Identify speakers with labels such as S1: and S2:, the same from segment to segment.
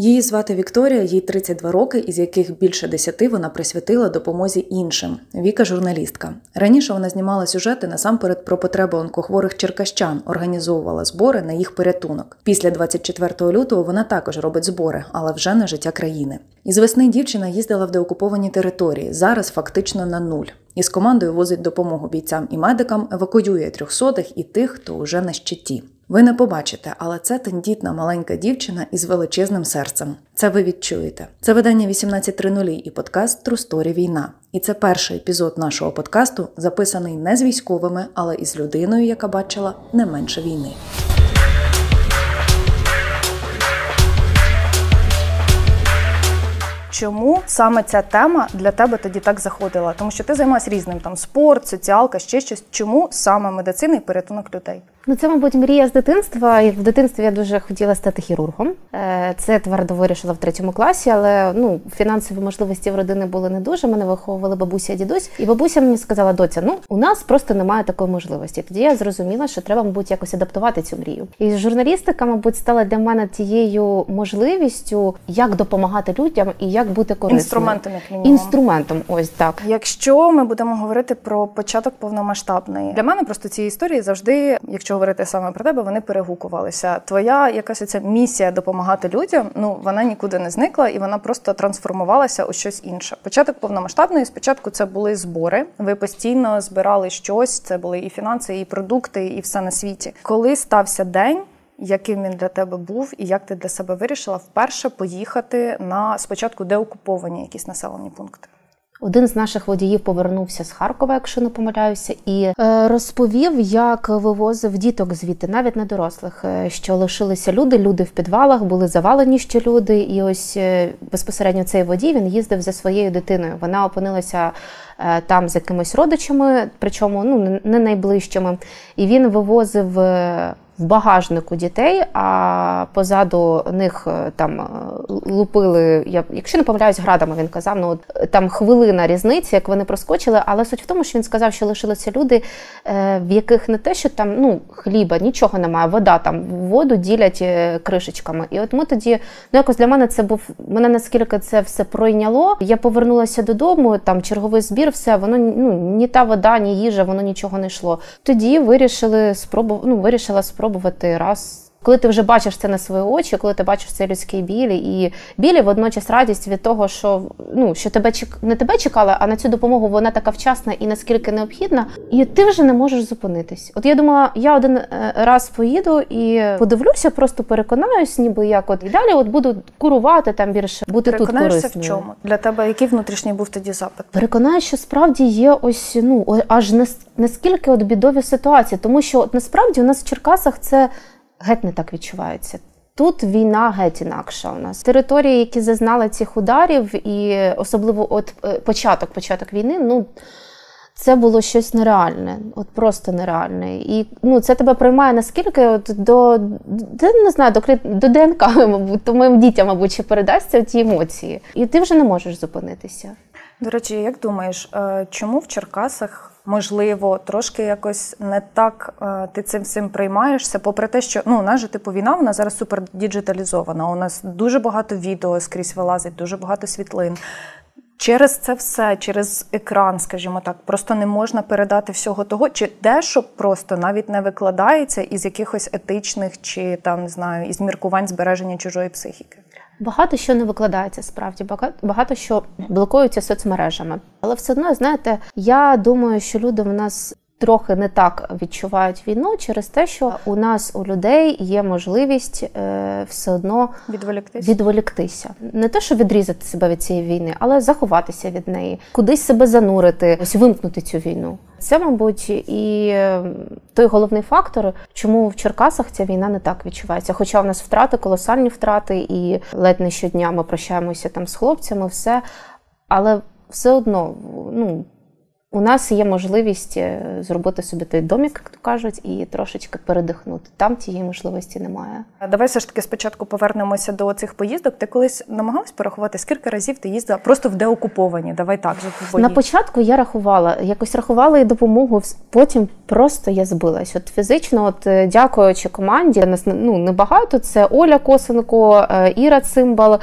S1: Її звати Вікторія, їй 32 роки, із яких більше 10 вона присвятила допомозі іншим. Віка журналістка. Раніше вона знімала сюжети насамперед про потреби онкохворих черкащан, організовувала збори на їх порятунок. Після 24 лютого вона також робить збори, але вже на життя країни. Із весни дівчина їздила в деокуповані території. Зараз фактично на нуль. Із командою возить допомогу бійцям і медикам, евакуює трьохсотих і тих, хто уже на щиті. Ви не побачите, але це тендітна маленька дівчина із величезним серцем. Це ви відчуєте. Це видання 18.00 і подкаст Трусторі Війна. І це перший епізод нашого подкасту, записаний не з військовими, але із людиною, яка бачила не менше війни.
S2: Чому саме ця тема для тебе тоді так заходила? Тому що ти займаєшся різним там спорт, соціалка, ще щось. Чому саме медицина і порятунок людей?
S3: Ну, це, мабуть, мрія з дитинства. І в дитинстві я дуже хотіла стати хірургом. Е, це твердо вирішила в третьому класі, але ну фінансові можливості в родини були не дуже. Мене виховували бабуся і дідусь. І бабуся мені сказала, доця, ну у нас просто немає такої можливості. Тоді я зрозуміла, що треба, мабуть, якось адаптувати цю мрію. І журналістика, мабуть, стала для мене тією можливістю, як допомагати людям і як бути корисним.
S2: Інструментом, як мінімум.
S3: Інструментом, ось так.
S2: Якщо ми будемо говорити про початок повномасштабної, для мене просто ці історії завжди, якщо говорити саме про тебе, вони перегукувалися. Твоя якась оця місія допомагати людям, ну вона нікуди не зникла і вона просто трансформувалася у щось інше. Початок повномасштабної спочатку це були збори. Ви постійно збирали щось. Це були і фінанси, і продукти, і все на світі. Коли стався день. Яким він для тебе був, і як ти для себе вирішила вперше поїхати на спочатку деокуповані якісь населені пункти?
S3: Один з наших водіїв повернувся з Харкова, якщо не помиляюся, і е, розповів, як вивозив діток звідти, навіть не дорослих, е, що лишилися люди. Люди в підвалах були завалені ще люди. І ось е, безпосередньо цей водій він їздив за своєю дитиною. Вона опинилася там з якимись родичами, причому ну не найближчими, і він вивозив в багажнику дітей, а позаду них е, там е, лупили, я, якщо не помиляюсь, градами він казав, ну от там хвилина різниці, як вони проскочили. Але суть в тому, що він сказав, що лишилися люди, е, в яких не те, що там ну хліба, нічого немає, вода там воду ділять кришечками. І от ми тоді, ну якось для мене це був мене наскільки це все пройняло. Я повернулася додому, там черговий збір, все воно ну ні та вода, ні їжа, воно нічого не йшло. Тоді вирішили спробу, ну вирішила спробувати спробувати раз. Коли ти вже бачиш це на свої очі, коли ти бачиш цей людський білі, і білі водночас радість від того, що ну що тебе чек... не тебе чекали, а на цю допомогу вона така вчасна і наскільки необхідна, і ти вже не можеш зупинитись. От я думала, я один е, раз поїду і подивлюся, просто переконаюсь, ніби як от і далі от буду курувати там більше, бути тут корисною.
S2: в чому для тебе? Який внутрішній був тоді запит?
S3: Переконаю, що справді є ось ну аж наскільки от бідові ситуації, тому що от насправді у нас в Черкасах це геть не так відчувається. Тут війна геть інакша у нас. Території, які зазнали цих ударів, і особливо от е, початок початок війни, ну це було щось нереальне, от просто нереальне. І ну, це тебе приймає наскільки от до не знаю, до до ДНК, мабуть, то моїм дітям, мабуть, ще передасться ті емоції. І ти вже не можеш зупинитися.
S2: До речі, як думаєш, е, чому в Черкасах? Можливо, трошки якось не так е, ти цим всім приймаєшся, попри те, що ну у нас же типу війна, вона зараз супер діджиталізована. У нас дуже багато відео скрізь вилазить, дуже багато світлин. Через це все, через екран, скажімо так, просто не можна передати всього того, чи дещо просто навіть не викладається із якихось етичних чи там не знаю, із міркувань збереження чужої психіки.
S3: Багато що не викладається справді, багато що блокується соцмережами. Але все одно, знаєте, я думаю, що люди в нас. Трохи не так відчувають війну через те, що у нас у людей є можливість е, все одно
S2: відволіктися.
S3: відволіктися. Не те, що відрізати себе від цієї війни, але заховатися від неї, кудись себе занурити, ось вимкнути цю війну. Це, мабуть, і е, той головний фактор, чому в Черкасах ця війна не так відчувається. Хоча в нас втрати, колосальні втрати, і ледь не щодня ми прощаємося там з хлопцями, все. Але все одно, ну. У нас є можливість е, зробити собі той домік, як то кажуть, і трошечки передихнути. Там тієї можливості немає.
S2: Давай все ж таки спочатку повернемося до цих поїздок. Ти колись намагалась порахувати, скільки разів ти їздила просто в деокуповані? Давай так же.
S3: На початку я рахувала, якось рахувала і допомогу. Потім просто я збилась. От фізично, от е, дякуючи команді, нас ну небагато. Це Оля Косенко, е, Іра Цимбал,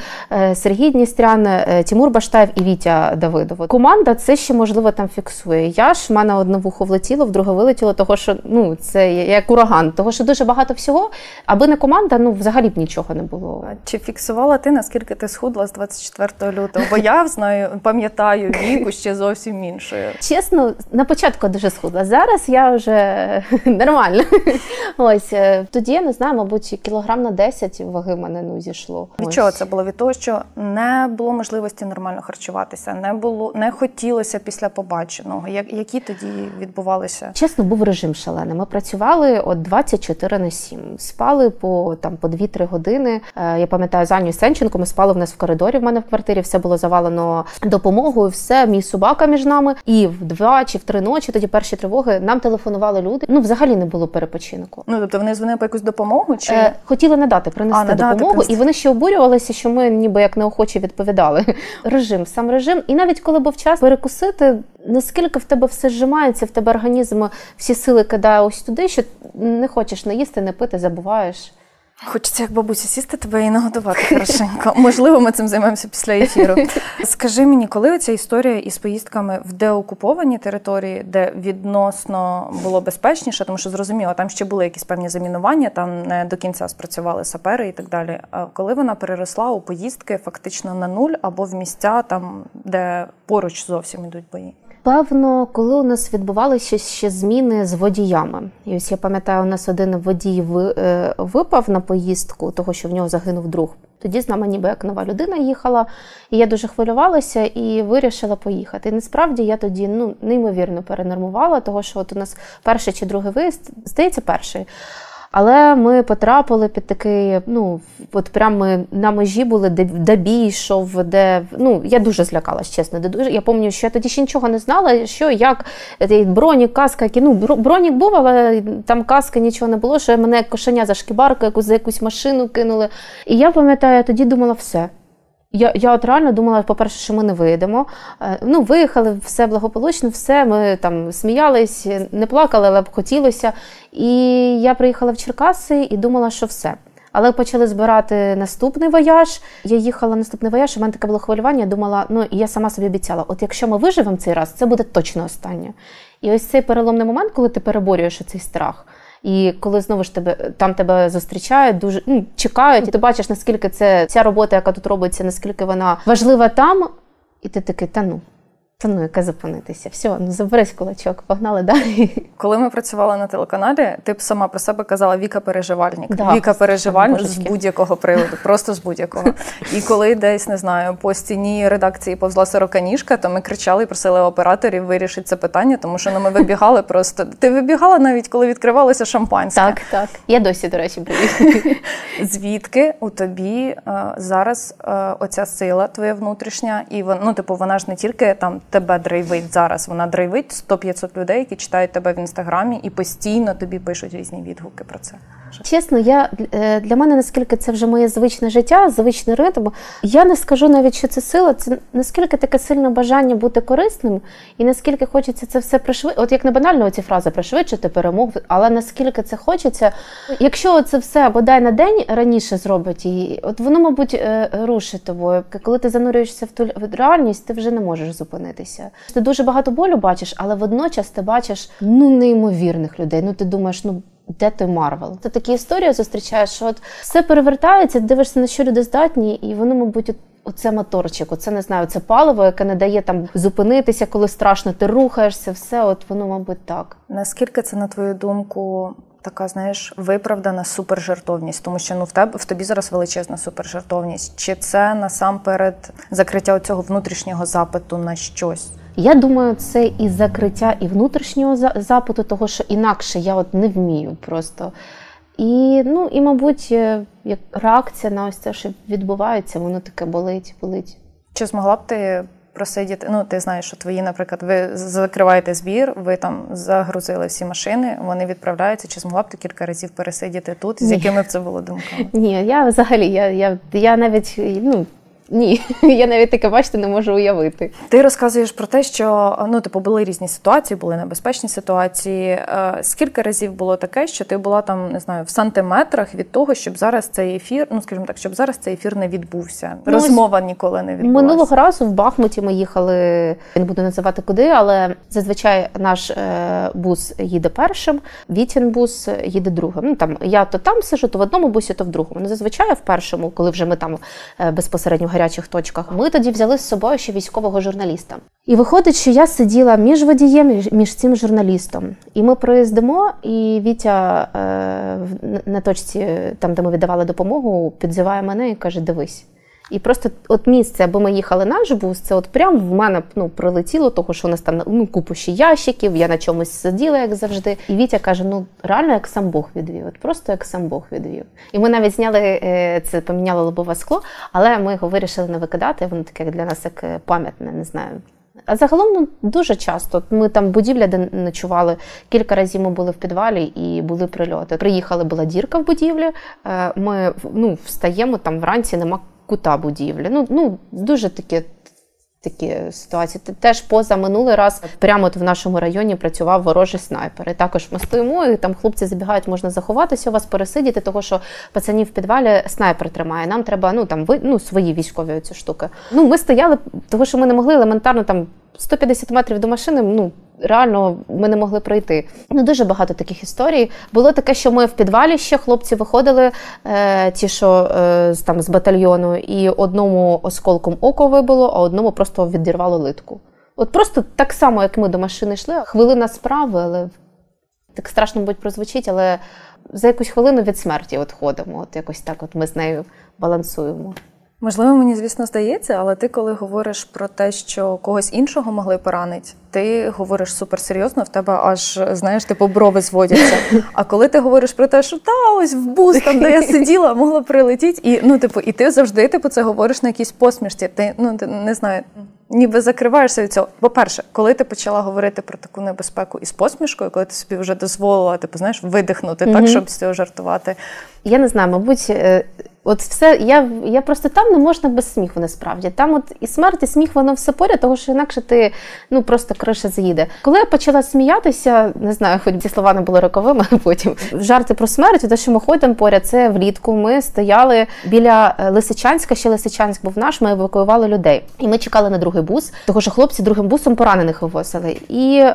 S3: Сергій Дністрян, Тимур Баштаєв і Вітя Давидов. Команда це ще можливо там фіксує. Я ж в мене одне вухо влетіло, в друге вилетіло, того що ну це як ураган, того що дуже багато всього. Аби не команда, ну взагалі б нічого не було.
S2: Чи фіксувала ти, наскільки ти схудла з 24 лютого? Бо я знаю, пам'ятаю віку ще зовсім іншою.
S3: Чесно, на початку дуже схудла. Зараз я вже нормально. Ось е, тоді я не знаю, мабуть, кілограм на 10 ваги в мене ну зійшло.
S2: Від чого це було? Від того, що не було можливості нормально харчуватися, не було, не хотілося після побаченого. Як, які тоді відбувалися?
S3: Чесно, був режим шалений. Ми працювали от 24 на 7. Спали по там по 2-3 години. Е, Я пам'ятаю з Аню Сенченко. Ми спали в нас в коридорі. В мене в квартирі все було завалено допомогою. Все, мій собака між нами. І в 2 чи в 3 ночі, тоді перші тривоги, нам телефонували люди. Ну, взагалі не було перепочинку.
S2: Ну тобто вони дзвонили по якусь допомогу? Чи
S3: Е, хотіли надати, принести
S2: А, надати,
S3: допомогу,
S2: принести.
S3: і вони ще обурювалися, що ми ніби як неохоче відповідали. Режим, сам режим. І навіть коли був час перекусити, наскільки в тебе все зжимається, в тебе організм всі сили кидає ось туди, що не хочеш не їсти, не пити, забуваєш.
S2: Хочеться як бабуся сісти тебе і нагодувати хорошенько. Можливо, ми цим займемося після ефіру. Скажи мені, коли ця історія із поїздками в деокуповані території, де відносно було безпечніше, тому що зрозуміло, там ще були якісь певні замінування, там не до кінця спрацювали сапери і так далі. А коли вона переросла у поїздки фактично на нуль або в місця, там де поруч зовсім ідуть бої.
S3: Певно, коли у нас відбувалися ще зміни з водіями. І ось я пам'ятаю, у нас один водій е, випав на поїздку, того що в нього загинув друг. Тоді з нами ніби як нова людина їхала, і я дуже хвилювалася і вирішила поїхати. І насправді я тоді ну неймовірно перенормувала, того що от у нас перший чи другий виїзд, здається, перший. Але ми потрапили під такий, ну от прямо ми на межі були, де, де бій йшов, де ну я дуже злякалась, чесно. Де дуже я пам'ятаю, що я тоді ще нічого не знала. Що як е, бронік, каска, які ну бро- бронік був, але там каски нічого не було. Що мене кошеня за шкібарку, якусь за якусь машину кинули. І я пам'ятаю, я тоді думала, все. Я, я от реально думала, по-перше, що ми не виїдемо. Е, Ну, виїхали, все благополучно, все. Ми там сміялись, не плакали, але б хотілося. І я приїхала в Черкаси і думала, що все. Але почали збирати наступний вояж. Я їхала наступний вояж, в мене таке було хвилювання. Я думала, ну і я сама собі обіцяла: от якщо ми виживемо цей раз, це буде точно останнє. І ось цей переломний момент, коли ти переборюєш цей страх. І коли знову ж тебе там тебе зустрічають, дуже ну, чекають, і ти бачиш, наскільки це ця робота, яка тут робиться, наскільки вона важлива там, і ти такий, та ну, та ну, яке зупинитися. Все, ну заберись кулачок, погнали далі.
S2: Коли ми працювали на телеканалі, ти б сама про себе казала Віка переживальник.
S3: Да,
S2: Віка переживальник з будь-якого приводу, просто з будь-якого. І коли десь не знаю, по стіні редакції повзла сороканіжка, то ми кричали і просили операторів вирішити це питання, тому що ну, ми вибігали просто. Ти вибігала навіть коли відкривалося шампанське.
S3: Так, так. Я досі, до речі, боюсь.
S2: Звідки у тобі е, зараз е, оця сила твоя внутрішня, і ну, типу, вона ж не тільки там тебе драйвить зараз, вона драйвить 100-500 людей, які читають тебе в інстаграмі і постійно тобі пишуть різні відгуки про це.
S3: Чесно, я е, для мене наскільки це вже моє звичне життя, звичний ритм. Я не скажу навіть, що це сила, це наскільки таке сильне бажання бути корисним, і наскільки хочеться це все пришвидшити. От як не банально ці фрази пришвидшити перемог, але наскільки це хочеться. Якщо це все бодай на день раніше зробить її, от воно, мабуть, е, рушить тобою. Коли ти занурюєшся в ту реальність, ти вже не можеш зупинитися. Ти дуже багато болю бачиш, але водночас ти бачиш ну неймовірних людей. Ну ти думаєш, ну. Де той Марвел? Ти такі історії зустрічаєш, що от все перевертається, дивишся на що люди здатні, і воно, мабуть, оце моторчик, оце не знаю, це паливо, яке не дає там зупинитися, коли страшно, ти рухаєшся, все, от воно, мабуть, так.
S2: Наскільки це, на твою думку, така, знаєш, виправдана супержертовність? Тому що ну в тебе в тобі зараз величезна супержертовність. Чи це насамперед закриття цього внутрішнього запиту на щось?
S3: Я думаю, це і закриття і внутрішнього запиту, того що інакше я от не вмію просто. І, ну, і, мабуть, е, як реакція на ось це, що відбувається, воно таке болить, болить.
S2: Чи змогла б ти просидіти. Ну, ти знаєш, що твої, наприклад, ви закриваєте збір, ви там загрузили всі машини, вони відправляються. Чи змогла б ти кілька разів пересидіти тут? З якими б це було думками?
S3: Ні, я взагалі, я я, я навіть ну ні, я навіть таке бачити не можу уявити.
S2: Ти розказуєш про те, що ну типу були різні ситуації, були небезпечні ситуації. Е, скільки разів було таке, що ти була там, не знаю, в сантиметрах від того, щоб зараз цей ефір, ну скажімо так, щоб зараз цей ефір не відбувся. Ну, Розмова ніколи не відбулася.
S3: Минулого разу в Бахмуті ми їхали. Я не буду називати куди, але зазвичай наш е, бус їде першим, Вітін бус їде другим. Ну там я то там сижу, то в одному бусі, то в другому. Ну зазвичай в першому, коли вже ми там е, безпосередньо гарячих точках. Ми тоді взяли з собою ще військового журналіста. І виходить, що я сиділа між водієм, між цим журналістом. І ми проїздимо, і Вітя е, на точці, там де ми віддавали допомогу, підзиває мене і каже: Дивись. І просто от місце, аби ми їхали наш бус, це от прям в мене ну, прилетіло, того що у нас там ну, купу ще ящиків, я на чомусь сиділа, як завжди. І Вітя каже: ну реально як сам Бог відвів, от просто як сам Бог відвів. І ми навіть зняли е, це, поміняли лобове скло, але ми його вирішили не викидати. Воно таке для нас як е, пам'ятне, не знаю. А загалом ну, дуже часто ми там будівля, де ночували кілька разів ми були в підвалі і були прильоти. Приїхали, була дірка в будівлі. Е, ми ну, встаємо там вранці, нема кута будівлі. Ну ну дуже такі такі ситуації. Теж поза минулий раз прямо от в нашому районі працював ворожий снайпер. І Також ми стоїмо, і там хлопці забігають, можна заховатися у вас, пересидіти, того що пацанів в підвалі снайпер тримає. Нам треба ну там ви ну свої військові ці штуки. Ну ми стояли, того що ми не могли елементарно там 150 метрів до машини. Ну реально ми не могли пройти. Ну дуже багато таких історій. Було таке, що ми в підвалі ще хлопці виходили, е, ті, що е, там з батальйону, і одному осколком око вибило, а одному просто відірвало литку. От просто так само, як ми до машини йшли, хвилина справи, але так страшно мабуть, прозвучить, але за якусь хвилину від смерті от ходимо. От якось так, от ми з нею балансуємо.
S2: Можливо, мені, звісно, здається, але ти, коли говориш про те, що когось іншого могли поранити, ти говориш суперсерйозно, в тебе аж знаєш, типу брови зводяться. А коли ти говориш про те, що та ось в бус, там де я сиділа, могла прилетіти, і ну, типу, і ти завжди типу, це говориш на якійсь посмішці. Ти ну ти не знаю, ніби закриваєшся від цього. По-перше, коли ти почала говорити про таку небезпеку із посмішкою, коли ти собі вже дозволила, типу, знаєш, видихнути так, щоб з цього жартувати.
S3: Я не знаю, мабуть. От все, я я просто там не можна без сміху, насправді. Там от і смерть, і сміх, воно все поряд, тому що інакше ти ну просто криша з'їде. Коли я почала сміятися, не знаю, хоч ці слова не були роковими, потім жарти про смерть, те, що ми ходимо поряд, це влітку. Ми стояли біля е, Лисичанська, ще Лисичанськ був наш, ми евакуювали людей. І ми чекали на другий бус, тому що хлопці другим бусом поранених вивозили. І е,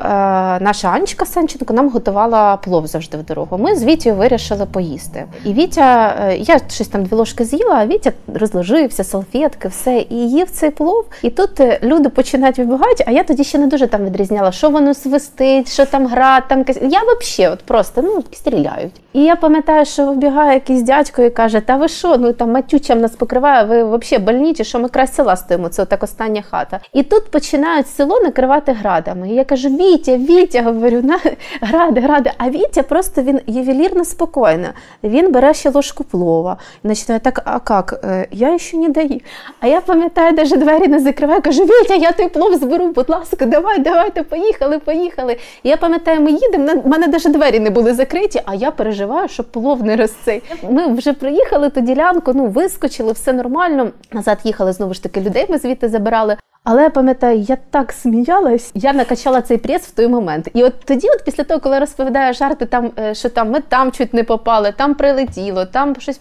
S3: наша Анечка Санченко нам готувала плов завжди в дорогу. Ми з Вітєю вирішили поїсти. І Вітя, е, я щось там дві ложки з'їла, а Вітя розложився, салфетки, все, і їв цей плов. І тут е, люди починають вибігати, а я тоді ще не дуже там відрізняла, що воно свистить, що там гра, там Я взагалі от просто ну, стріляють. І я пам'ятаю, що вибігає якийсь дядько і каже: Та ви що, ну там матючам нас покриває, ви взагалі больні, що ми край села стоїмо, це так остання хата. І тут починають село накривати градами. І я кажу: Вітя, Вітя, говорю, на гради, гради. А Вітя просто він ювелірно спокійно. Він бере ще ложку плова і починає так, а як? Е, я ще не даю. А я пам'ятаю, навіть двері не закриваю, кажу, Вітя, я той плов зберу, будь ласка, давай, давайте, поїхали, поїхали. І я пам'ятаю, ми їдемо, в мене навіть двері не були закриті, а я переживаю, щоб плов не розцей. Ми вже приїхали ту ділянку, ну вискочили, все нормально. Назад їхали знову ж таки людей, ми звідти забирали. Але я пам'ятаю, я так сміялась, я накачала цей прес в той момент. І от тоді, от після того, коли розповідаю жарти, там е, що там ми там чуть не попали, там прилетіло, там щось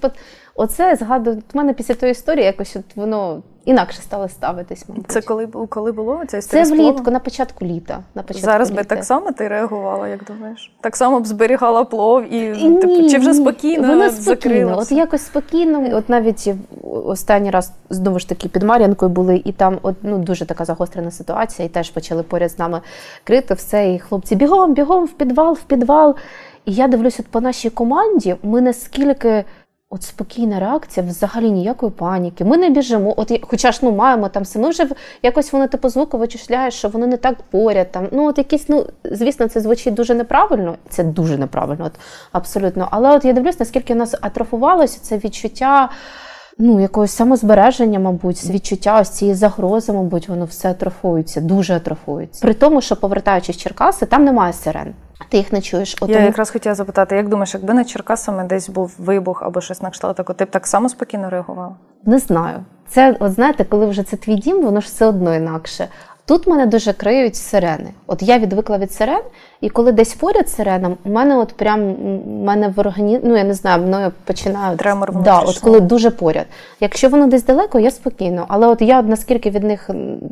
S3: Оце згадую, в мене після тої історії якось от воно інакше стало ставитись. мабуть.
S2: Це коли коли було ця історія?
S3: Це влітку, на початку літа. На початку
S2: Зараз
S3: літа.
S2: би так само ти реагувала, як думаєш? Так само б зберігала плов і ні, типу, чи вже спокійно
S3: Воно спокійно, От якось спокійно. От навіть останній раз знову ж таки під Мар'янкою були, і там от, ну, дуже така загострена ситуація, і теж почали поряд з нами крити все. І хлопці бігом, бігом в підвал, в підвал. І я дивлюсь, от по нашій команді ми наскільки. От спокійна реакція, взагалі ніякої паніки. Ми не біжимо. От хоча ж ну маємо там все. Ми вже якось воно типу звуку вичисляє, що воно не так поряд. Там ну от якісь, ну звісно, це звучить дуже неправильно. Це дуже неправильно, от абсолютно. Але от я дивлюсь, наскільки нас атрофувалося це відчуття. ну, якогось самозбереження, мабуть, відчуття ось цієї загрози, мабуть, воно все атрофується, дуже атрофується. При тому, що повертаючись в Черкаси, там немає сирен. Ти їх не чуєш.
S2: От Я тому... якраз хотіла запитати, як думаєш, якби на Черкасами десь був вибух або щось на кшталт такого, ти б так само спокійно реагувала?
S3: Не знаю. Це, от знаєте, коли вже це твій дім, воно ж все одно інакше. Тут мене дуже криють сирени. От я відвикла від сирен, і коли десь поряд сирена, у мене от прям мене в органі... ну я не знаю, мною починає
S2: Тремор
S3: да, от коли дуже поряд. Якщо воно десь далеко, я спокійно. Але от я наскільки від них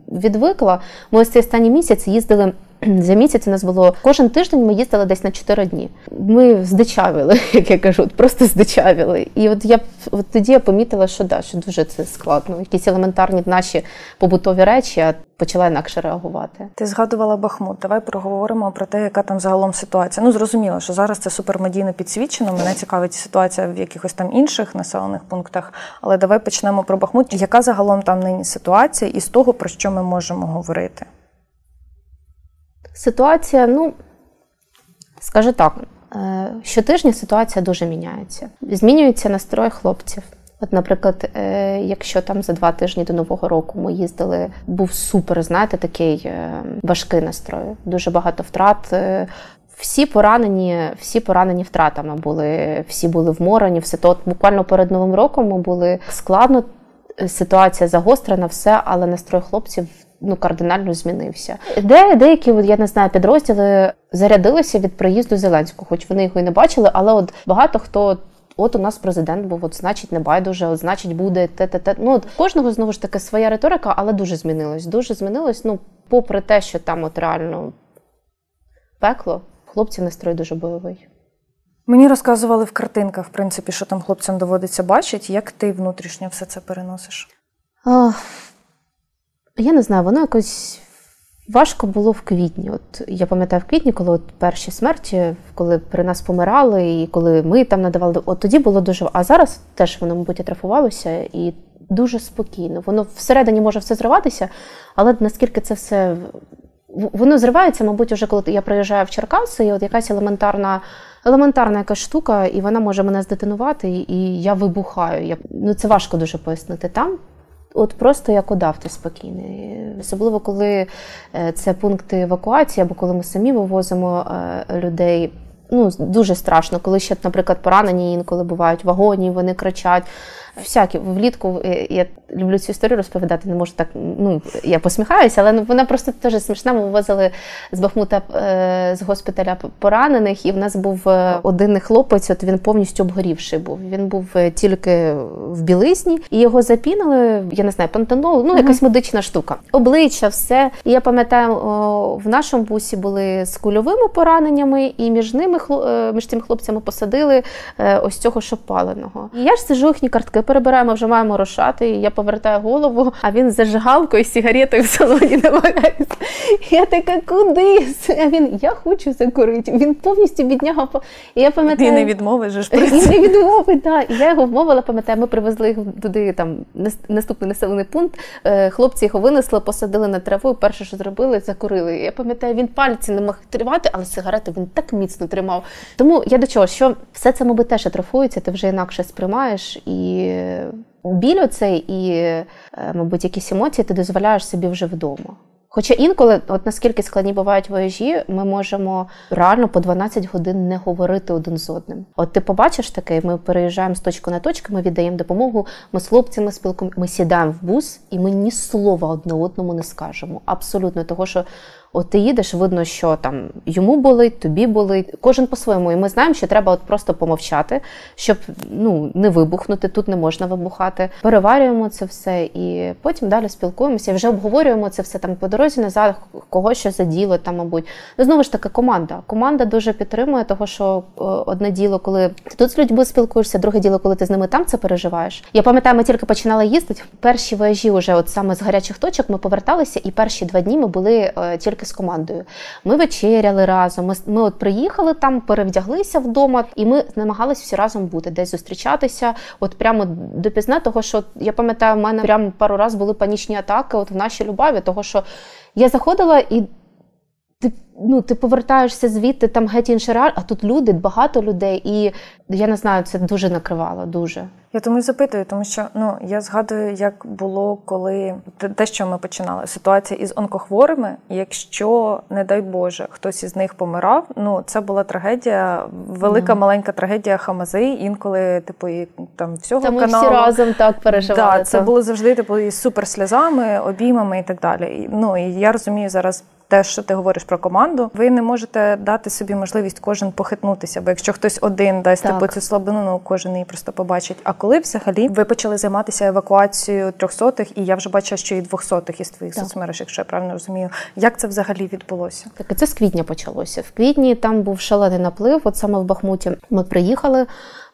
S3: відвикла, ми ось цей останній місяць їздили. За місяць у нас було кожен тиждень. Ми їздили десь на 4 дні. Ми здичавили, як я кажу, просто здичавили. І от я от тоді я помітила, що да, що дуже це складно. Якісь елементарні наші побутові речі, а почала інакше реагувати.
S2: Ти згадувала Бахмут. Давай проговоримо про те, яка там загалом ситуація. Ну зрозуміло, що зараз це супермедійно підсвічено. Мене цікавить ситуація в якихось там інших населених пунктах. Але давай почнемо про Бахмут. Яка загалом там нині ситуація, і з того про що ми можемо говорити?
S3: Ситуація, ну скажу так, е, щотижня ситуація дуже міняється. Змінюється настрой хлопців. От, наприклад, е, якщо там за два тижні до нового року ми їздили, був супер, знаєте, такий е, важкий настрой. Дуже багато втрат. Всі поранені, всі поранені втратами були, всі були вморані, все то буквально перед новим роком ми були складно. Ситуація загострена, все, але настрой хлопців ну кардинально змінився. Де деякі, я не знаю, підрозділи зарядилися від приїзду Зеленського, хоч вони його і не бачили, але от багато хто. От у нас президент був, от значить, не байдуже, от значить, буде те, те, те. Ну от кожного знову ж таки своя риторика, але дуже змінилось. Дуже змінилось. Ну, попри те, що там от реально пекло, хлопці настрой дуже бойовий.
S2: Мені розказували в картинках, в принципі, що там хлопцям доводиться бачити. Як ти внутрішньо все це переносиш?
S3: Я не знаю, воно якось важко було в квітні. От я пам'ятаю в квітні, коли от перші смерті, коли при нас помирали, і коли ми там надавали, от тоді було дуже. А зараз теж воно, мабуть, атрафувалося і дуже спокійно. Воно всередині може все зриватися, але наскільки це все. Воно зривається, мабуть, уже коли я приїжджаю в Черкаси, і от якась елементарна елементарна якась штука, і вона може мене здетонувати, і я вибухаю. Я, Ну це важко дуже пояснити там. От просто як удав ти спокійний. Особливо, коли е, це пункти евакуації, або коли ми самі вивозимо е, людей. Ну, дуже страшно, коли ще, наприклад, поранені інколи бувають вагоні, вони кричать всякі влітку е, я люблю цю історію розповідати, не можу так. Ну я посміхаюся, але ну, вона просто теж смішна. Ми вивозили з Бахмута е, з госпіталя поранених, і в нас був е, один хлопець. От він повністю обгорівший був. Він був тільки в білизні, і його запінили. Я не знаю, пантенол, ну якась медична штука. Обличчя, все. І я пам'ятаю, в нашому бусі були з кульовими пораненнями, і між ними між тими хлопцями посадили ось цього шопаленого. І я ж сижу їхні картки перебираємо, вже маємо рушати. І я повертаю голову, а він з зажигалкою, сигаретою в салоні намагається. Я така, куди? А він я хочу закурити. Він повністю бідняга. І я пам'ятаю,
S2: Ти не відмовиш ж
S3: не відмовить, так. І я його вмовила, пам'ятаю, ми привезли їх туди, там наступний населений пункт. Е, хлопці його винесли, посадили на траву. Перше, що зробили, закурили. Я пам'ятаю, він пальці не мог тримати, але сигарети він так міцно тримав. Тому я до чого, що все це, мабуть, теж атрофується, ти вже інакше сприймаєш і біль оцей і, е, мабуть, якісь емоції ти дозволяєш собі вже вдома. Хоча інколи, от наскільки складні бувають вояжі, ми можемо реально по 12 годин не говорити один з одним. От ти побачиш таке, ми переїжджаємо з точки на точку, ми віддаємо допомогу, ми з хлопцями спілкуємося, ми сідаємо в бус, і ми ні слова одне одному не скажемо. Абсолютно, того що От ти їдеш, видно, що там йому болить, тобі болить, кожен по-своєму. І ми знаємо, що треба от просто помовчати, щоб ну не вибухнути. Тут не можна вибухати. Переварюємо це все і потім далі спілкуємося. Вже обговорюємо це все там по дорозі назад, кого що заділо там, мабуть. Ну знову ж таки, команда. Команда дуже підтримує, того що е, одне діло, коли ти тут з людьми спілкуєшся, друге діло, коли ти з ними там це переживаєш. Я пам'ятаю, ми тільки починали їздити. Перші вояжі, вже от саме з гарячих точок, ми поверталися, і перші два дні ми були е, тільки тільки з командою. Ми вечеряли разом. Ми ми от приїхали там, перевдяглися вдома, і ми намагалися всі разом бути, десь зустрічатися. От прямо допізна, того що я пам'ятаю, в мене прямо пару разів були панічні атаки. От в нашій любові, того що я заходила і. Ну, ти повертаєшся звідти, там геть інший реаль, а тут люди, багато людей, і я не знаю, це дуже накривало. Дуже.
S2: Я тому і запитую, тому що ну я згадую, як було коли те, що ми починали. Ситуація із онкохворими. Якщо, не дай Боже, хтось із них помирав, ну це була трагедія, велика mm. маленька трагедія Хамази. Інколи, типу, і там всього
S3: Та ми
S2: каналу.
S3: всі разом так переживали.
S2: Да, Це було завжди типу із суперсльозами, обіймами і так далі. Ну і я розумію зараз те, що ти говориш про команду, ви не можете дати собі можливість кожен похитнутися. Бо якщо хтось один дасть типу цю слабину, ну кожен її просто побачить. А коли взагалі ви почали займатися евакуацією трьохсотих, і я вже бачила, що і двохсотих із твоїх так. соцмереж, якщо я правильно розумію, як це взагалі відбулося?
S3: Так це з квітня почалося. В квітні там був шалений наплив. От саме в Бахмуті ми приїхали,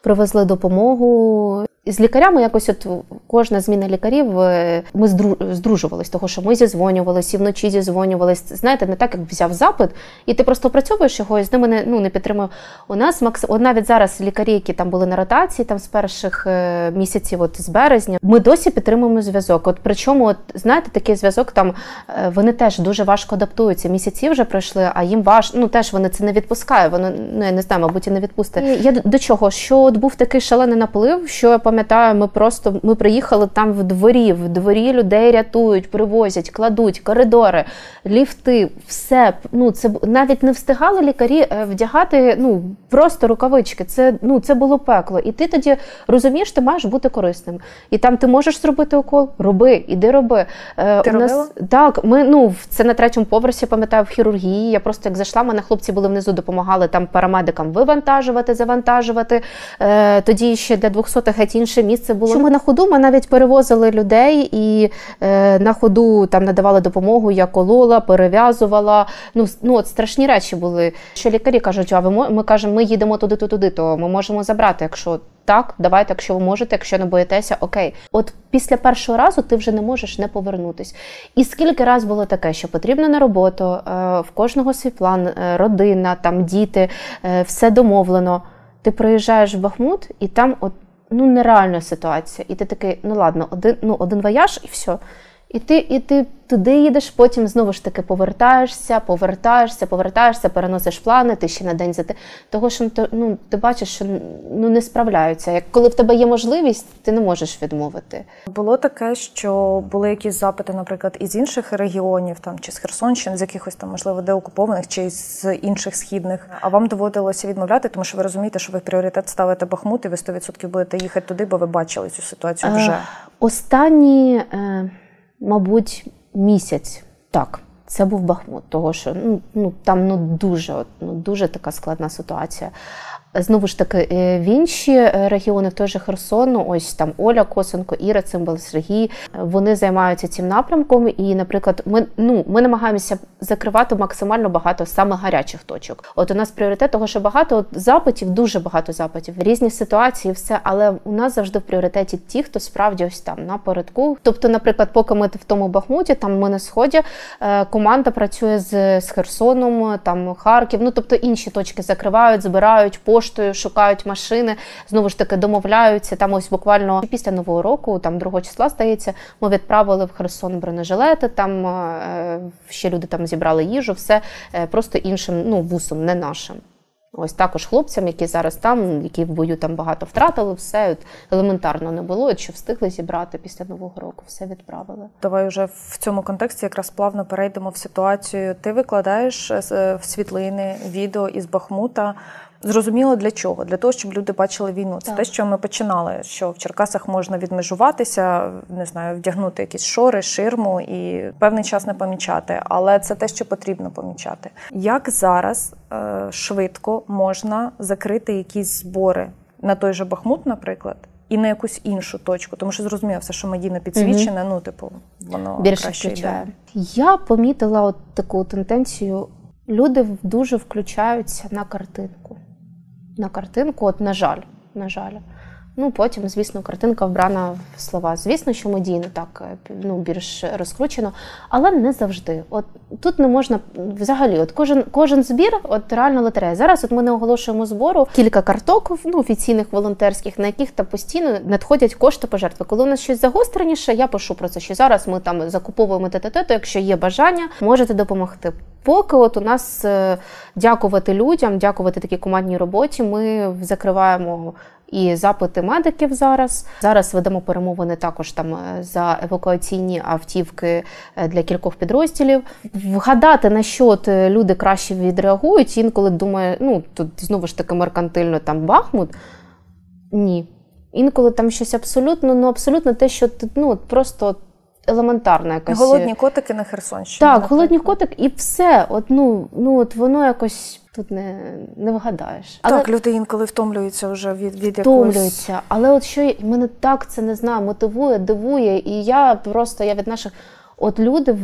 S3: привезли допомогу. З лікарями якось от кожна зміна лікарів е, ми здружувались, того що ми зізвонювалися і вночі зізвонювалися. Знаєте, не так, як взяв запит, і ти просто опрацьовуєш його і з ними не ну не підтримує. У нас макс... от навіть зараз лікарі, які там були на ротації, там з перших е, місяців, от з березня, ми досі підтримуємо зв'язок. От причому, от знаєте, такий зв'язок там е, вони теж дуже важко адаптуються. Місяці вже пройшли, а їм важ... ну теж вони це не відпускають. Воно ну я не знаю, мабуть, і не відпустить. Я до чого? Що от був такий шалений наплив, що я пам'ятаю пам'ятаю, ми просто ми приїхали там в дворі, в дворі людей рятують, привозять, кладуть коридори, ліфти, все. Ну це навіть не встигали лікарі е, вдягати ну просто рукавички. Це ну це було пекло. І ти тоді розумієш, ти маєш бути корисним. І там ти можеш зробити укол, роби, іди роби.
S2: Е, ти у нас
S3: так. Ми ну це на третьому поверсі, пам'ятаю, в хірургії. Я просто як зайшла, мене хлопці були внизу, допомагали там парамедикам вивантажувати, завантажувати. Е, Тоді ще для 200 геть інше місце було. Що ми на ходу ми навіть перевозили людей і е, на ходу там надавали допомогу, я колола, перев'язувала. Ну ну от страшні речі були. Що лікарі кажуть, а ви ми кажемо, ми їдемо туди, то туди, то ми можемо забрати, якщо. Так, давайте, якщо ви можете, якщо не боїтеся, окей. От після першого разу ти вже не можеш не повернутись. І скільки раз було таке, що потрібно на роботу, е, в кожного свій план, е, родина, там діти, е, все домовлено. Ти приїжджаєш в Бахмут, і там от ну нереальна ситуація. І ти такий, ну ладно, один ну, один вояж і все. І ти і ти туди їдеш, потім знову ж таки повертаєшся, повертаєшся, повертаєшся, переносиш плани, ти ще на день за те. Того, що ну, ти бачиш, що ну, не справляються. Як коли в тебе є можливість, ти не можеш відмовити.
S2: Було таке, що були якісь запити, наприклад, із інших регіонів, там чи з Херсонщини, з якихось там, можливо, деокупованих, чи з інших східних. А вам доводилося відмовляти, тому що ви розумієте, що ви пріоритет ставите Бахмут, і ви 100% будете їхати туди, бо ви бачили цю ситуацію вже. Е,
S3: останні. Е мабуть, місяць. Так, це був Бахмут, того що ну, ну там ну дуже ну, дуже така складна ситуація. Знову ж таки, е, в інші е, регіони, в той же Херсон, ну, ось там Оля Косенко, Іра Цимбал, Сергій, вони займаються цим напрямком. І, наприклад, ми ну ми намагаємося закривати максимально багато саме гарячих точок. От у нас пріоритет, того що багато от, запитів, дуже багато запитів, різні ситуації, все, але у нас завжди в пріоритеті ті, хто справді ось там напередку. Тобто, наприклад, поки ми в тому Бахмуті, там ми на сході, е, команда працює з, з Херсоном, там Харків. Ну тобто інші точки закривають, збирають пошту поштою, шукають машини, знову ж таки домовляються. Там ось буквально після нового року, там 2 числа здається, ми відправили в Херсон бронежилети. Там е, ще люди там зібрали їжу, все е, просто іншим ну вусом, не нашим. Ось також хлопцям, які зараз там, які в бою там багато втратили, все от, елементарно не було. Що встигли зібрати після нового року, все відправили.
S2: Давай вже в цьому контексті якраз плавно перейдемо в ситуацію. Ти викладаєш е, світлини відео із Бахмута. Зрозуміло для чого? Для того, щоб люди бачили війну. Це так. те, що ми починали. Що в Черкасах можна відмежуватися, не знаю, вдягнути якісь шори, ширму і певний час не помічати. Але це те, що потрібно помічати. Як зараз е, швидко можна закрити якісь збори на той же Бахмут, наприклад, і на якусь іншу точку, тому що зрозуміло, все, що медійно підсвічене, угу. ну типу, воно
S3: більше
S2: краще йде.
S3: Я помітила от таку тенденцію. Люди дуже включаються на картинку на картинку. От, на жаль, на жаль. Ну потім, звісно, картинка вбрана в слова. Звісно, що медійно так е, ну, більш розкручено, але не завжди. От тут не можна взагалі, от кожен кожен збір, от реально лотерея. Зараз от ми не оголошуємо збору кілька карток ну, офіційних волонтерських, на яких та постійно надходять кошти пожертви. Коли у нас щось загостреніше, я пишу про це. Що зараз ми там закуповуємо ТТТ, то якщо є бажання, можете допомогти. Поки от у нас е, дякувати людям, дякувати такій командній роботі, ми закриваємо і запити медиків зараз. Зараз ведемо перемовини також там е, за евакуаційні автівки е, для кількох підрозділів. Вгадати на що от люди краще відреагують, інколи думаю, ну тут знову ж таки меркантильно там Бахмут. Ні. Інколи там щось абсолютно, ну абсолютно те, що ну просто елементарна якась.
S2: Голодні котики на Херсонщині.
S3: Так, наприклад. голодні котик і все. От, ну, ну, от воно якось тут не не вгадаєш.
S2: Але Так, люди інколи втомлюються вже від від
S3: втомлюються. Якогось... Але от що мене так це не знаю, мотивує, дивує. І я просто я від наших от люди,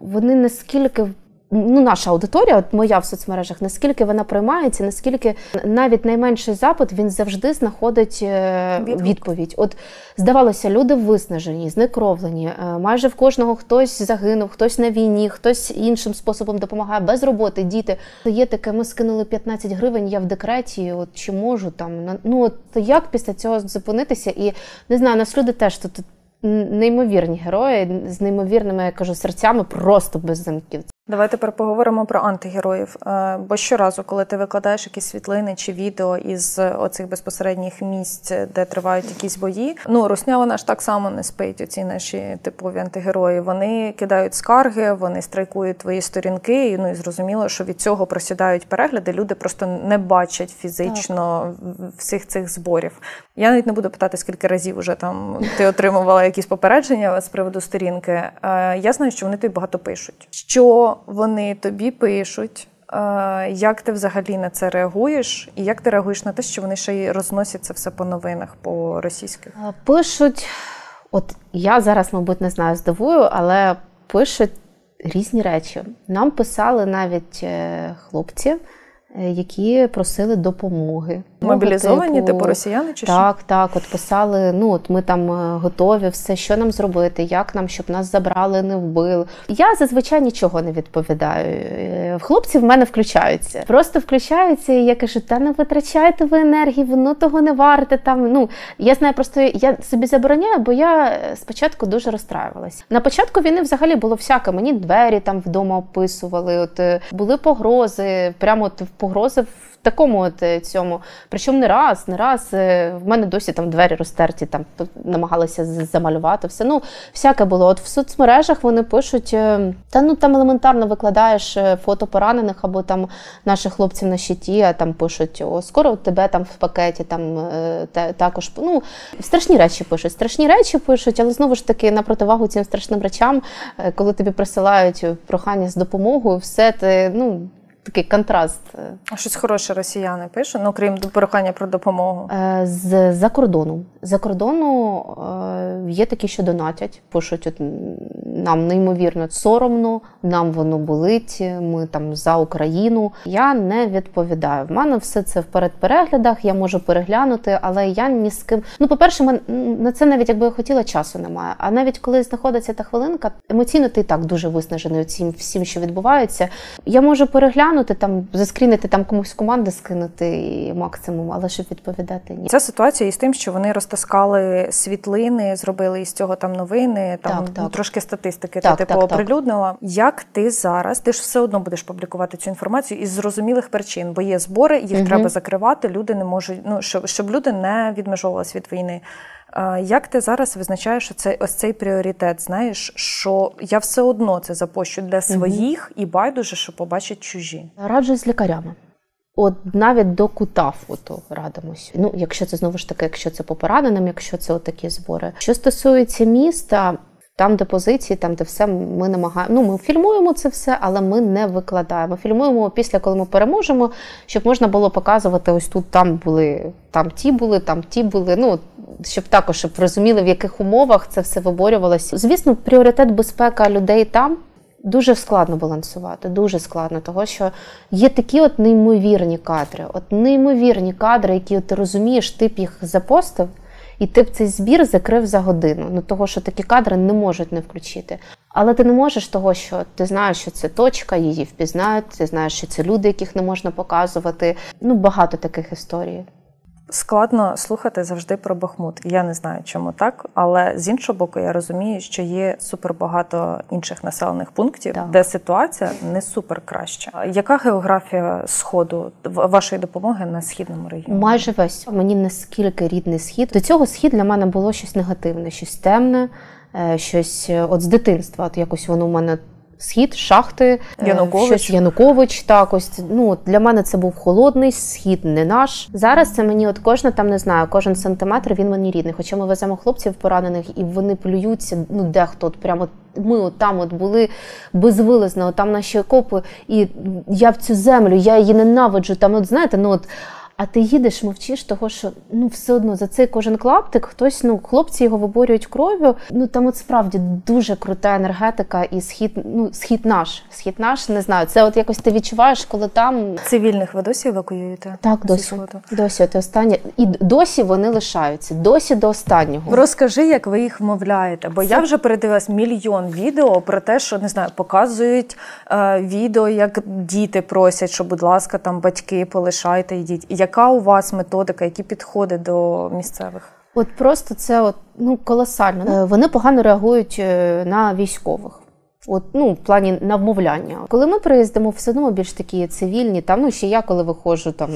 S3: вони наскільки ну, наша аудиторія, от моя в соцмережах, наскільки вона приймається, наскільки навіть найменший запит він завжди знаходить е, відповідь. От здавалося, люди виснажені, знекровлені. Е, майже в кожного хтось загинув, хтось на війні, хтось іншим способом допомагає без роботи. Діти є таке. Ми скинули 15 гривень. Я в декреті. От чи можу там ну от як після цього зупинитися? І не знаю, нас люди теж тут. Неймовірні герої з неймовірними я кажу серцями, просто без замків.
S2: Давай тепер поговоримо про антигероїв. Е, бо щоразу, коли ти викладаєш якісь світлини чи відео із оцих безпосередніх місць, де тривають якісь бої, ну Русня вона ж так само не спить. Оці наші типові антигерої. Вони кидають скарги, вони страйкують твої сторінки. І ну і зрозуміло, що від цього просідають перегляди. Люди просто не бачать фізично так. всіх цих зборів. Я навіть не буду питати, скільки разів вже там ти отримувала якісь попередження з приводу сторінки. Е, я знаю, що вони тобі багато пишуть. Що вони тобі пишуть, е, як ти взагалі на це реагуєш, і як ти реагуєш на те, що вони ще й розносять це все по новинах, по російських?
S3: Е, пишуть, от я зараз, мабуть, не знаю, здивую, але пишуть різні речі. Нам писали навіть е, хлопці. Які просили допомоги.
S2: Мобілізовані, типу, типу росіяни чи
S3: так, що? так. От писали: ну от ми там е, готові, все, що нам зробити, як нам, щоб нас забрали, не вбили. Я зазвичай нічого не відповідаю. Е, хлопці в мене включаються. Просто включаються, і я кажу: та не витрачайте ви енергії, воно того не варте. Там ну я знаю, просто я собі забороняю, бо я спочатку дуже розстраювалася. На початку війни взагалі було всяке. Мені двері там вдома описували. От були погрози, прямо от погрози в такому от е, цьому. Причому не раз, не раз е, в мене досі там двері розтерті, там намагалися замалювати все. Ну, всяке було. От в соцмережах вони пишуть, е, та ну там елементарно викладаєш фото поранених або там наших хлопців на щиті, а там пишуть: о, скоро тебе там в пакеті, там та, також ну, страшні речі пишуть. Страшні речі пишуть, але знову ж таки на противагу цим страшним речам, коли тобі присилають прохання з допомогою, все ти ну такий контраст.
S2: А щось хороше росіяни пишуть, ну крім прохання про допомогу.
S3: Е, з за кордону. За кордону е, є такі, що донатять, пишуть от нам неймовірно соромно, нам воно болить. Ми там за Україну. Я не відповідаю. В мене все це в передпереглядах, я можу переглянути, але я ні з ким. Ну, по-перше, на це навіть якби я хотіла, часу немає. А навіть коли знаходиться та хвилинка, емоційно ти і так дуже виснажений цим всім, що відбувається. Я можу переглянути глянути, там заскрінити там комусь команди скинути максимум, але щоб відповідати ні.
S2: Ця ситуація із тим, що вони розтаскали світлини, зробили із цього там новини, там так, так. трошки статистики так, ти типу оприлюднила. Як ти зараз? Ти ж все одно будеш публікувати цю інформацію із зрозумілих причин, бо є збори, їх угу. треба закривати. Люди не можуть, ну щоб, щоб люди не відмежовувалися від війни. Як ти зараз визначаєш оцей, ось цей пріоритет? Знаєш, що я все одно це запощу для своїх угу. і байдуже, що побачать чужі?
S3: Раджусь з лікарями. От навіть до кута фото радимось. Ну, якщо це знову ж таки, якщо це по пораненим, якщо це отакі збори. Що стосується міста, там, де позиції, там, де все ми намагаємо. Ну, ми фільмуємо це все, але ми не викладаємо. Фільмуємо після, коли ми переможемо, щоб можна було показувати: ось тут там були, там ті були, там ті були. Ну щоб також щоб розуміли, в яких умовах це все виборювалося. Звісно, пріоритет безпека людей там. Дуже складно балансувати, дуже складно, того що є такі от неймовірні кадри, от неймовірні кадри, які ти розумієш, ти б їх запостив, І ти б цей збір закрив за годину. Ну того, що такі кадри не можуть не включити. Але ти не можеш того, що ти знаєш, що це точка, її впізнають, ти знаєш, що це люди, яких не можна показувати. Ну багато таких історій.
S2: Складно слухати завжди про Бахмут. Я не знаю, чому так, але з іншого боку, я розумію, що є супер багато інших населених пунктів,
S3: Так.
S2: де ситуація не супер краща. Яка географія сходу вашої допомоги на східному регіоні?
S3: Майже весь мені наскільки рідний схід. До цього схід для мене було щось негативне, щось темне, е, щось е, от з дитинства. От якось воно у мене. Схід, шахти, е,
S2: Янукович.
S3: щось Янукович. Так, ось ну для мене це був холодний схід, не наш. Зараз це мені, от кожна там не знаю, кожен сантиметр він мені рідний. Хоча ми веземо хлопців поранених, і вони плюються. Ну дехто от прямо ми от там от були безвилизно, от там наші окопи, і я в цю землю, я її ненавиджу. Там, от знаєте, ну от. А ти їдеш, мовчиш, того що ну все одно за цей кожен клаптик хтось, ну хлопці його виборюють кров'ю. Ну там от справді дуже крута енергетика, і схід, ну схід наш, схід наш, не знаю. Це от якось ти відчуваєш, коли там
S2: Цивільних ви досі евакуюєте?
S3: так досі, досі от останнє, і досі вони лишаються, досі до останнього.
S2: Розкажи, як ви їх вмовляєте, бо я вже передивилась мільйон відео про те, що не знаю, показують е, відео, як діти просять, що, будь ласка, там батьки полишайте, йдіть. Яка у вас методика, які підходи до місцевих?
S3: От просто це от, ну, колосально. Е, Вони погано реагують е, на військових. От, ну, в плані на вмовляння. Коли ми приїздимо, все одно більш такі цивільні, там ну ще я, коли виходжу, там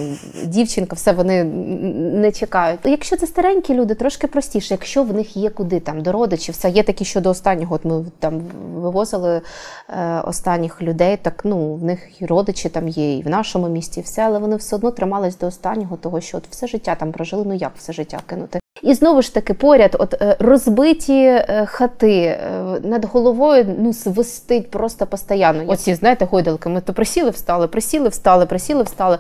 S3: дівчинка, все вони не чекають. Якщо це старенькі люди, трошки простіше. Якщо в них є куди там до родичів, все є такі, що до останнього. От ми там вивозили е, останніх людей. Так ну в них і родичі там є, і в нашому місті, і все, але вони все одно тримались до останнього, того що от все життя там прожили. Ну як все життя кинути? І знову ж таки, поряд, от е, розбиті е, хати е, над головою ну свистить просто постійно. Оці, знаєте, гойдалки. Ми то присіли, встали, присіли, встали, присіли, встали.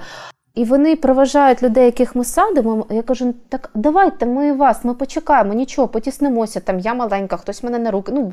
S3: І вони проважають людей, яких ми садимо. Я кажу, так давайте ми вас, ми почекаємо, нічого, потіснемося. Там я маленька, хтось мене на руки. Ну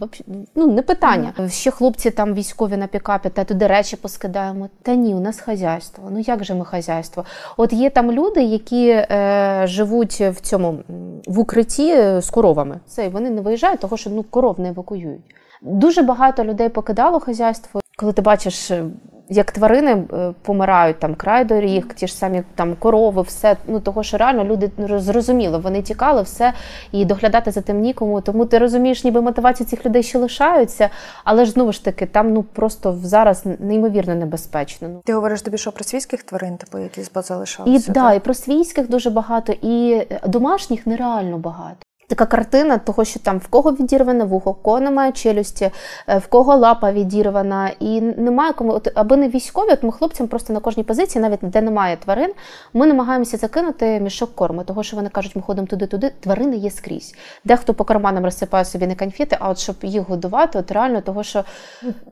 S3: ну не питання. Ще хлопці там військові на пікапі, та туди речі поскидаємо. Та ні, у нас хазяйство. Ну як же ми хазяйство? От є там люди, які е, живуть в цьому в укритті е, з коровами. Це і вони не виїжджають, тому що ну коров не евакуюють. Дуже багато людей покидало хазяйство. Коли ти бачиш, е, як тварини е, помирають, там край доріг, ті ж самі там корови, все ну того, що реально люди зрозуміли, вони тікали, все і доглядати за тим нікому. Тому ти розумієш, ніби мотивації цих людей ще лишаються, але ж знову ж таки, там ну просто зараз неймовірно небезпечно. Ну
S2: Ти говориш тобі, що про свійських тварин, типу, які
S3: і
S2: залишалися?
S3: да, і про свійських дуже багато, і е, домашніх нереально багато. Така картина того, що там в кого відірване вухо, в кого немає челюсті, е, в кого лапа відірвана, і немає кому, от, аби не військові, от ми хлопцям просто на кожній позиції, навіть де немає тварин, ми намагаємося закинути мішок корму, того що вони кажуть, ми ходимо туди-туди, тварини є скрізь. Дехто по карманам розсипає собі не конфети, а от щоб їх годувати, от реально того, що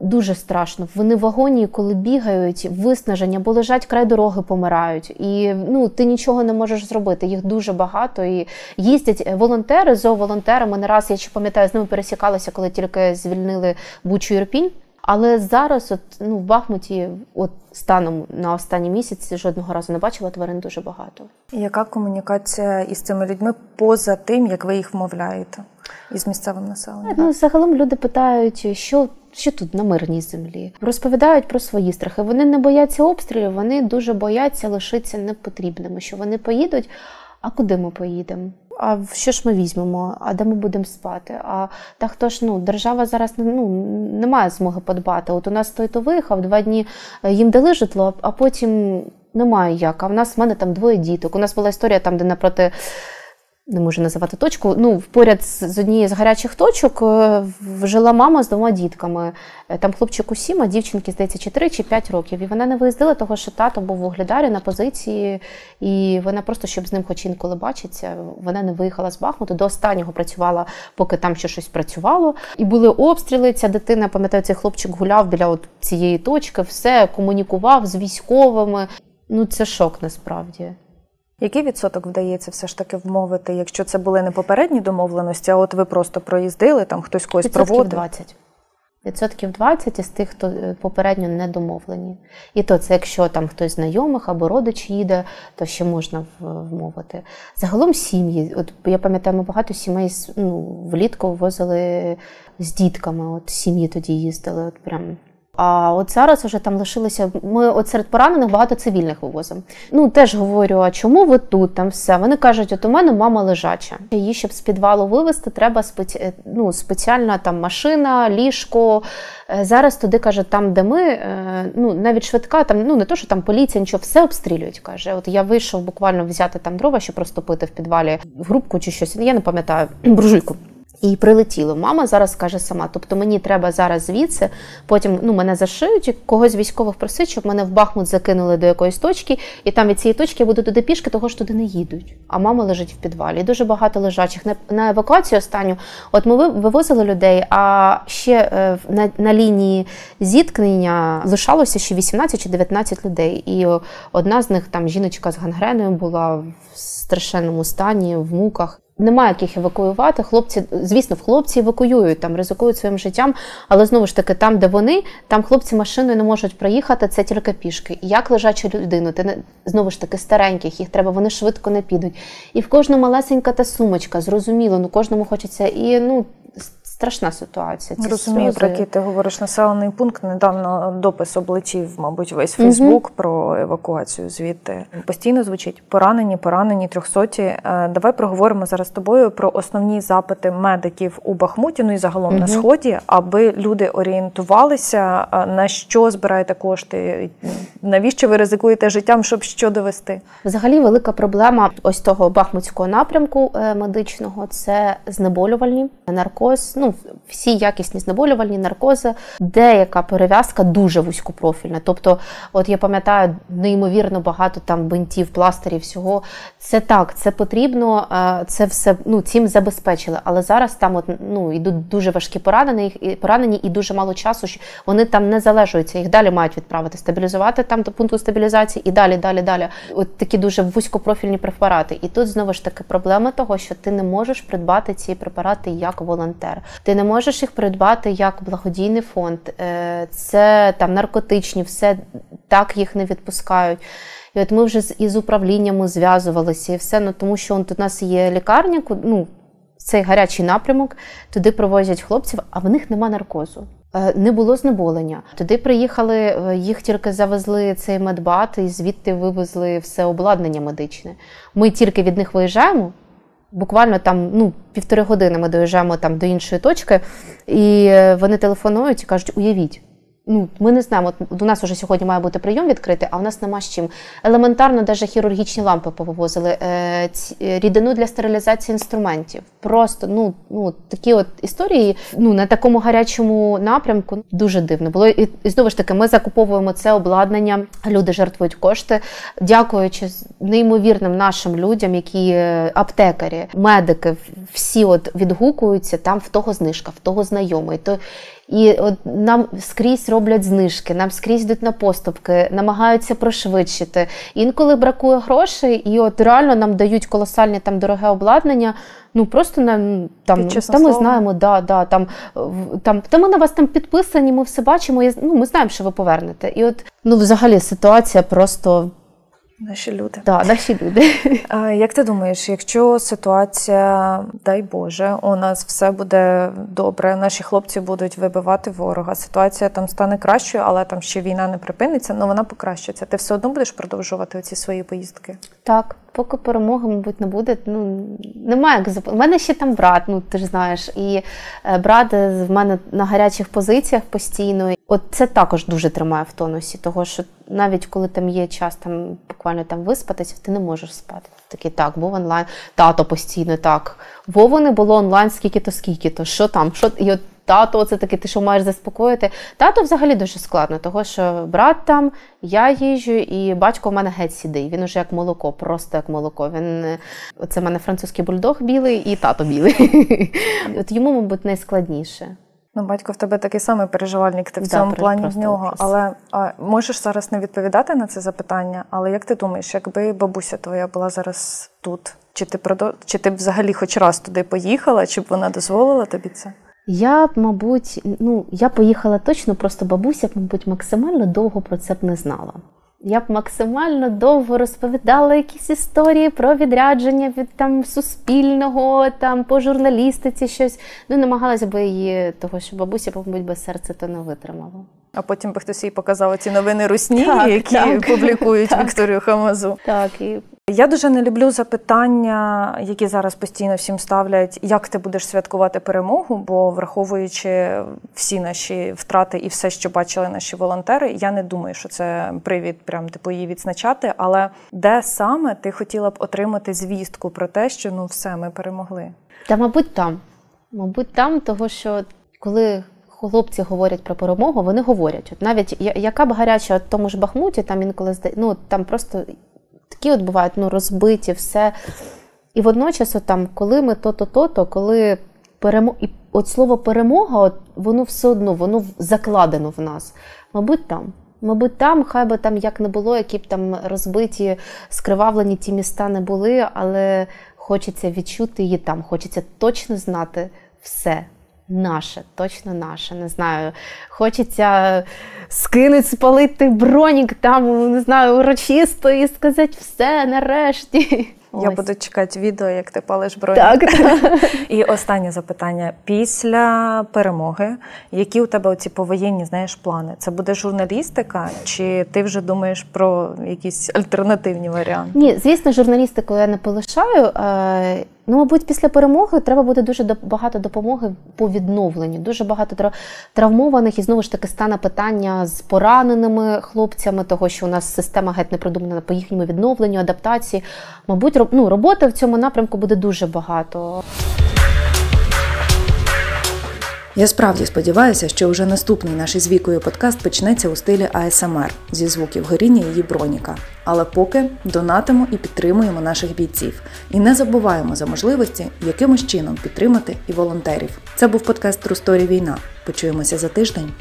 S3: дуже страшно. Вони в агонії, коли бігають, виснаження, бо лежать край дороги, помирають. І ну ти нічого не можеш зробити. Їх дуже багато. І їздять е, волонтери, зооволонтери. Ми не раз я ще пам'ятаю, з ними пересікалися, коли тільки звільнили Бучу Ірпінь. Але зараз, от ну в Бахмуті, от станом на останні місяці, жодного разу не бачила тварин дуже багато.
S2: Яка комунікація із цими людьми поза тим, як ви їх вмовляєте із місцевим населенням?
S3: Ну, загалом люди питають, що, що тут на мирній землі. Розповідають про свої страхи. Вони не бояться обстрілів, вони дуже бояться лишитися непотрібними, що вони поїдуть. А куди ми поїдемо? А що ж ми візьмемо? А де ми будемо спати? А та хто ж ну держава зараз ну не має змоги подбати. От у нас той то виїхав, два дні е, їм дали житло, а потім немає як. А в нас в мене там двоє діток. У нас була історія там, де напроти не можу називати точку. Ну, поряд з однієї з гарячих точок е, жила мама з двома дітками. Е, Там хлопчику сім, а дівчинки, здається, чи три, чи п'ять років. І вона не виїздила, того що тато був в Угледарі на позиції, і вона просто, щоб з ним хоч інколи бачиться, вона не виїхала з Бахмуту. До останнього працювала, поки там ще щось працювало. І були обстріли. Ця дитина, пам'ятаю, цей хлопчик гуляв біля от цієї точки, все комунікував з військовими. Ну, це шок насправді.
S2: Який відсоток вдається все ж таки вмовити, якщо це були не попередні домовленості, а от ви просто проїздили, там хтось когось
S3: Відсотків
S2: проводив?
S3: 20. Відсотків 20 із тих, хто е, попередньо не домовлені. І то це якщо там хтось знайомих або родич їде, то ще можна вмовити. Загалом сім'ї. От я пам'ятаю, ми багато сімей ну, влітку возили з дітками. От сім'ї тоді їздили. От прям а от зараз вже там лишилися. Ми от серед поранених багато цивільних вивозимо. Ну теж говорю, а чому ви тут? Там все. Вони кажуть, от у мене мама лежача. Її щоб з підвалу вивезти, треба спеці... Е, ну, спеціальна там машина, ліжко. Е, зараз туди каже, там, де ми, е, ну навіть швидка, там ну не то, що там поліція, нічого, все обстрілюють. Каже, от я вийшов буквально взяти там дрова, щоб розтопити в підвалі в грубку чи щось. Я не пам'ятаю буржуйку. І прилетіло. Мама зараз каже сама. Тобто мені треба зараз звідси, потім ну, мене зашиють, і когось військових просить, щоб мене в Бахмут закинули до якоїсь точки, і там від цієї точки я буду туди пішки, того ж туди не їдуть. А мама лежить в підвалі. Дуже багато лежачих. На, на евакуацію останню, от ми вивозили людей, а ще е, на, на лінії зіткнення лишалося ще 18 чи 19 людей. І одна з них там жіночка з гангреною була в страшенному стані, в муках. Немає яких евакуювати. Хлопці, звісно, хлопці евакуюють там, ризикують своїм життям, але знову ж таки, там, де вони, там хлопці машиною не можуть проїхати, це тільки пішки. Як лежачу людину, ти не знову ж таки стареньких, їх треба, вони швидко не підуть. І в кожну малесенька та сумочка, зрозуміло, ну кожному хочеться і ну страшна ситуація.
S2: Ці Розумію, про який ти говориш населений пункт. Недавно допис облетів, мабуть, весь Фейсбук угу. про евакуацію. Звідти постійно звучить поранені, поранені трьохсоті. Е, давай проговоримо зараз з тобою про основні запити медиків у Бахмуті, ну і загалом угу. на сході, аби люди орієнтувалися, е, на що збираєте кошти, навіщо ви ризикуєте життям, щоб що довести?
S3: Взагалі, велика проблема ось того бахмутського напрямку е, медичного це знеболювальні наркоз. Ну всі якісні знеболювальні наркози, деяка перев'язка дуже вузькопрофільна. Тобто, от я пам'ятаю, неймовірно багато там бинтів, пластирів, всього. Це так, це потрібно, е, це все ну, цим забезпечили. Але зараз там от, ну, йдуть дуже важкі поранені, поранені і дуже мало часу, що вони там не залежуються, їх далі мають відправити, стабілізувати там до пункту стабілізації і далі, далі, далі. От такі дуже вузькопрофільні препарати. І тут знову ж таки проблема того, що ти не можеш придбати ці препарати як волонтер. Ти не можеш їх придбати як благодійний фонд. Е, це там наркотичні, все так їх не відпускають. І от ми вже з із управліннями зв'язувалися і все, ну тому що от у нас є лікарня, ну, цей гарячий напрямок, туди провозять хлопців, а в них нема наркозу. Е, не було знеболення. Туди приїхали, е, їх тільки завезли цей медбат і звідти вивезли все обладнання медичне. Ми тільки від них виїжджаємо. Буквально там ну, півтори години ми доїжджаємо там до іншої точки, і е, вони телефонують і кажуть: уявіть, ну, ми не знаємо. От у нас вже сьогодні має бути прийом відкритий, а у нас нема з чим. Елементарно, навіть хірургічні лампи повивозили, е, ці, е, рідину для стерилізації інструментів. Просто ну, ну такі от історії ну, на такому гарячому напрямку дуже дивно було. І, і знову ж таки, ми закуповуємо це обладнання, люди жертвують кошти, дякуючи неймовірним нашим людям, які е, аптекарі, медики, всі от відгукуються, там в того знижка, в того знайомий. То і от нам скрізь роблять знижки, нам скрізь йдуть на поступки, намагаються пришвидшити. Інколи бракує грошей, і от реально нам дають колосальне там дороге обладнання. Ну просто нам там та ми знаємо, да, да, там там та ми на вас там підписані, ми все бачимо. Я, ну, ми знаємо, що ви повернете. І от ну, взагалі ситуація просто
S2: Наші люди.
S3: Да, наші люди.
S2: А, Як ти думаєш, якщо ситуація, дай Боже, у нас все буде добре, наші хлопці будуть вибивати ворога, ситуація там стане кращою, але там ще війна не припиниться, але вона покращиться. Ти все одно будеш продовжувати ці свої поїздки?
S3: Так, поки перемоги, мабуть, не буде. Ну немає як зап... У мене ще там брат, ну ти ж знаєш, і е, брат в мене на гарячих позиціях постійно. От це також дуже тримає в тонусі, того що навіть коли там є час там буквально там виспатися, ти не можеш спати. Такий так, був онлайн, тато постійно так. Вово не було онлайн, скільки-то, скільки-то, що там, що і от тато, це таке, ти що маєш заспокоїти. Тато взагалі дуже складно, того що брат там, я їжджу, і батько в мене геть сідий. Він уже як молоко, просто як молоко. Він Це в мене французький бульдог білий і тато білий. От йому, мабуть, найскладніше.
S2: Ну, батько в тебе такий самий переживальник, ти в да, цьому плані в нього. Просто. Але а, можеш зараз не відповідати на це запитання. Але як ти думаєш, якби бабуся твоя була зараз тут, чи ти продов... чи ти взагалі хоч раз туди поїхала, чи б вона дозволила тобі це?
S3: Я б, мабуть, ну я поїхала точно, просто бабуся, б, мабуть, максимально довго про це б не знала. Я б максимально довго розповідала якісь історії про відрядження від там суспільного, там по журналістиці щось. Ну намагалася би її, того що бабуся, мабуть, без серця то не витримала.
S2: А потім би хтось їй показав ці новини русні,
S3: Так,
S2: які
S3: так.
S2: публікують
S3: Так.
S2: Вікторію Хамазу.
S3: Так і
S2: Я дуже не люблю запитання, які зараз постійно всім ставлять, як ти будеш святкувати перемогу, бо враховуючи всі наші втрати і все, що бачили наші волонтери, я не думаю, що це привід прям типу її відзначати. Але де саме ти хотіла б отримати звістку про те, що ну все, ми перемогли?
S3: Та, мабуть, там. Мабуть, там, того, що коли хлопці говорять про перемогу, вони говорять. От навіть яка б гаряча в тому ж Бахмуті, там інколи ну, там просто такі от бувають ну, розбиті, все. І водночас, от там, коли ми то-то, то-то, коли перемо... і от слово перемога, от, воно все одно, воно закладено в нас. Мабуть, там. Мабуть, там, хай би там як не було, які б там розбиті, скривавлені ті міста не були, але хочеться відчути її там, хочеться точно знати все. Наше, точно наше, не знаю. Хочеться скинути, спалити бронік там, не знаю, урочисто і сказати все нарешті.
S2: Я
S3: Ось.
S2: буду чекати відео, як ти палиш броню.
S3: Так.
S2: І останнє запитання: після перемоги, які у тебе оці повоєнні знаєш плани? Це буде журналістика, чи ти вже думаєш про якісь альтернативні варіанти?
S3: Ні, звісно, журналістику я не полишаю. Ну, мабуть, після перемоги треба буде дуже багато допомоги по відновленню. Дуже багато тра- травмованих і знову ж таки стане питання з пораненими хлопцями, того що у нас система геть не продумана по їхньому відновленню, адаптації. Мабуть, ну, роботи в цьому напрямку буде дуже багато.
S1: Я справді сподіваюся, що вже наступний наш із вікою подкаст почнеться у стилі АСМР зі звуків горіння її броніка. Але поки донатимо і підтримуємо наших бійців. І не забуваємо за можливості якимось чином підтримати і волонтерів. Це був подкаст Трусторі Війна. Почуємося за тиждень.